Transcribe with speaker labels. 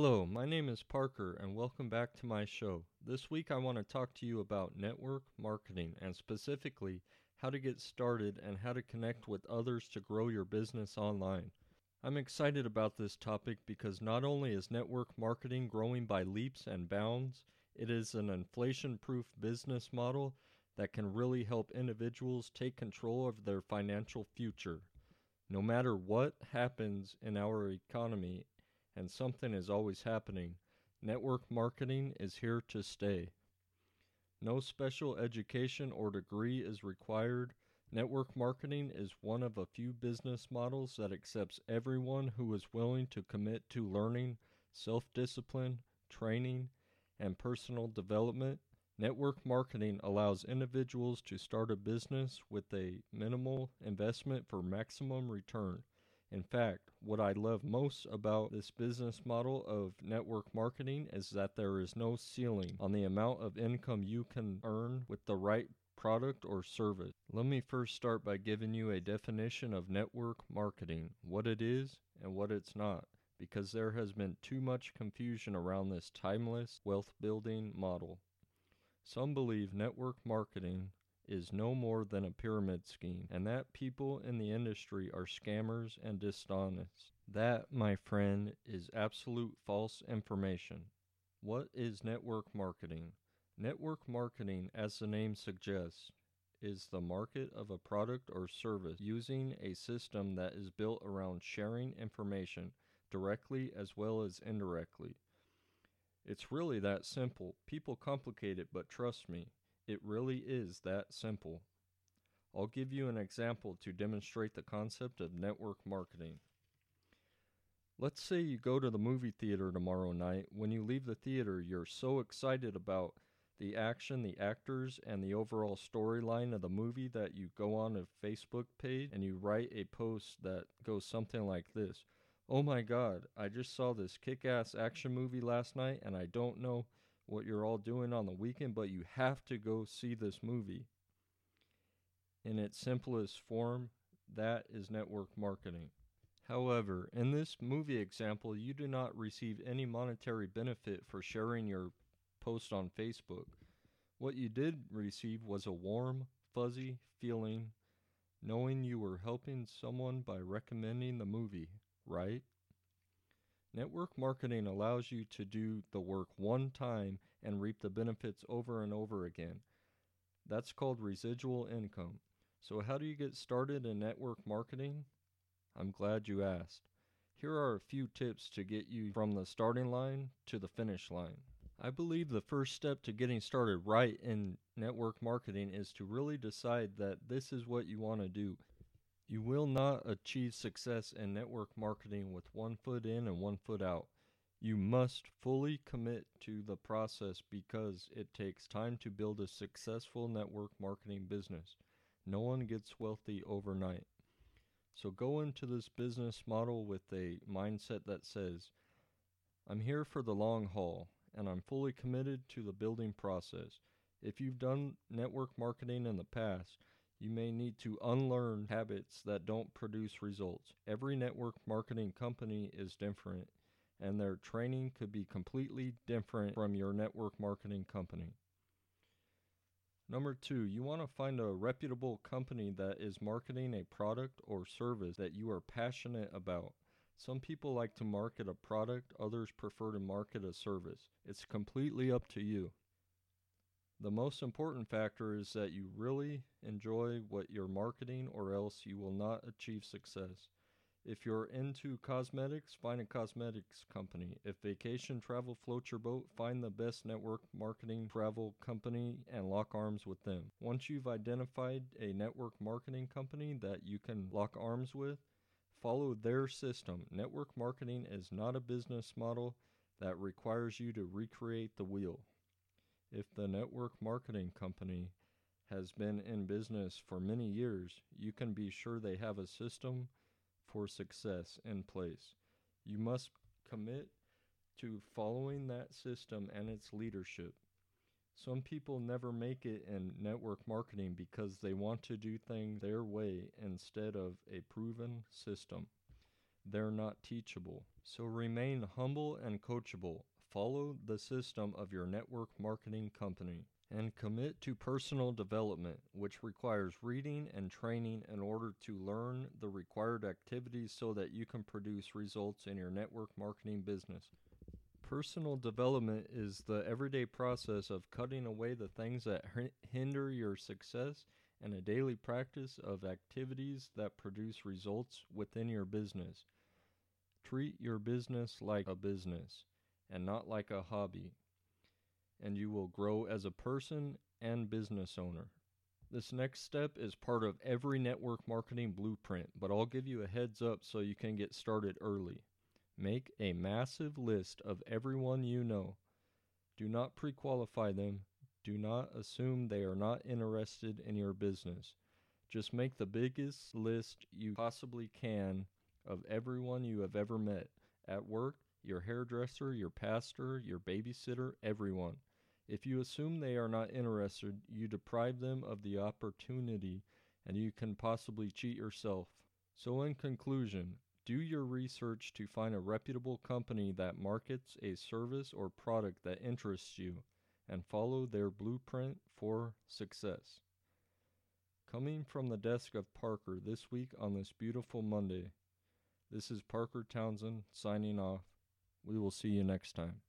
Speaker 1: Hello, my name is Parker, and welcome back to my show. This week I want to talk to you about network marketing and specifically how to get started and how to connect with others to grow your business online. I'm excited about this topic because not only is network marketing growing by leaps and bounds, it is an inflation proof business model that can really help individuals take control of their financial future. No matter what happens in our economy and something is always happening. Network marketing is here to stay. No special education or degree is required. Network marketing is one of a few business models that accepts everyone who is willing to commit to learning, self discipline, training, and personal development. Network marketing allows individuals to start a business with a minimal investment for maximum return. In fact, what I love most about this business model of network marketing is that there is no ceiling on the amount of income you can earn with the right product or service. Let me first start by giving you a definition of network marketing, what it is and what it's not, because there has been too much confusion around this timeless wealth building model. Some believe network marketing is no more than a pyramid scheme, and that people in the industry are scammers and dishonest. That, my friend, is absolute false information. What is network marketing? Network marketing, as the name suggests, is the market of a product or service using a system that is built around sharing information directly as well as indirectly. It's really that simple. People complicate it, but trust me, it really is that simple. I'll give you an example to demonstrate the concept of network marketing. Let's say you go to the movie theater tomorrow night. When you leave the theater, you're so excited about the action, the actors, and the overall storyline of the movie that you go on a Facebook page and you write a post that goes something like this Oh my god, I just saw this kick ass action movie last night and I don't know what you're all doing on the weekend, but you have to go see this movie. In its simplest form, that is network marketing. However, in this movie example, you do not receive any monetary benefit for sharing your post on Facebook. What you did receive was a warm, fuzzy feeling knowing you were helping someone by recommending the movie, right? Network marketing allows you to do the work one time and reap the benefits over and over again. That's called residual income. So, how do you get started in network marketing? I'm glad you asked. Here are a few tips to get you from the starting line to the finish line. I believe the first step to getting started right in network marketing is to really decide that this is what you want to do. You will not achieve success in network marketing with one foot in and one foot out. You must fully commit to the process because it takes time to build a successful network marketing business. No one gets wealthy overnight. So go into this business model with a mindset that says, I'm here for the long haul and I'm fully committed to the building process. If you've done network marketing in the past, you may need to unlearn habits that don't produce results. Every network marketing company is different, and their training could be completely different from your network marketing company. Number two, you want to find a reputable company that is marketing a product or service that you are passionate about. Some people like to market a product, others prefer to market a service. It's completely up to you. The most important factor is that you really enjoy what you're marketing, or else you will not achieve success. If you're into cosmetics, find a cosmetics company. If vacation travel floats your boat, find the best network marketing travel company and lock arms with them. Once you've identified a network marketing company that you can lock arms with, follow their system. Network marketing is not a business model that requires you to recreate the wheel. If the network marketing company has been in business for many years, you can be sure they have a system for success in place. You must commit to following that system and its leadership. Some people never make it in network marketing because they want to do things their way instead of a proven system. They're not teachable. So remain humble and coachable. Follow the system of your network marketing company and commit to personal development, which requires reading and training in order to learn the required activities so that you can produce results in your network marketing business. Personal development is the everyday process of cutting away the things that hinder your success and a daily practice of activities that produce results within your business. Treat your business like a business and not like a hobby and you will grow as a person and business owner. This next step is part of every network marketing blueprint, but I'll give you a heads up so you can get started early. Make a massive list of everyone you know. Do not pre qualify them. Do not assume they are not interested in your business. Just make the biggest list you possibly can of everyone you have ever met at work, your hairdresser, your pastor, your babysitter, everyone. If you assume they are not interested, you deprive them of the opportunity and you can possibly cheat yourself. So, in conclusion, do your research to find a reputable company that markets a service or product that interests you and follow their blueprint for success. Coming from the desk of Parker this week on this beautiful Monday, this is Parker Townsend signing off. We will see you next time.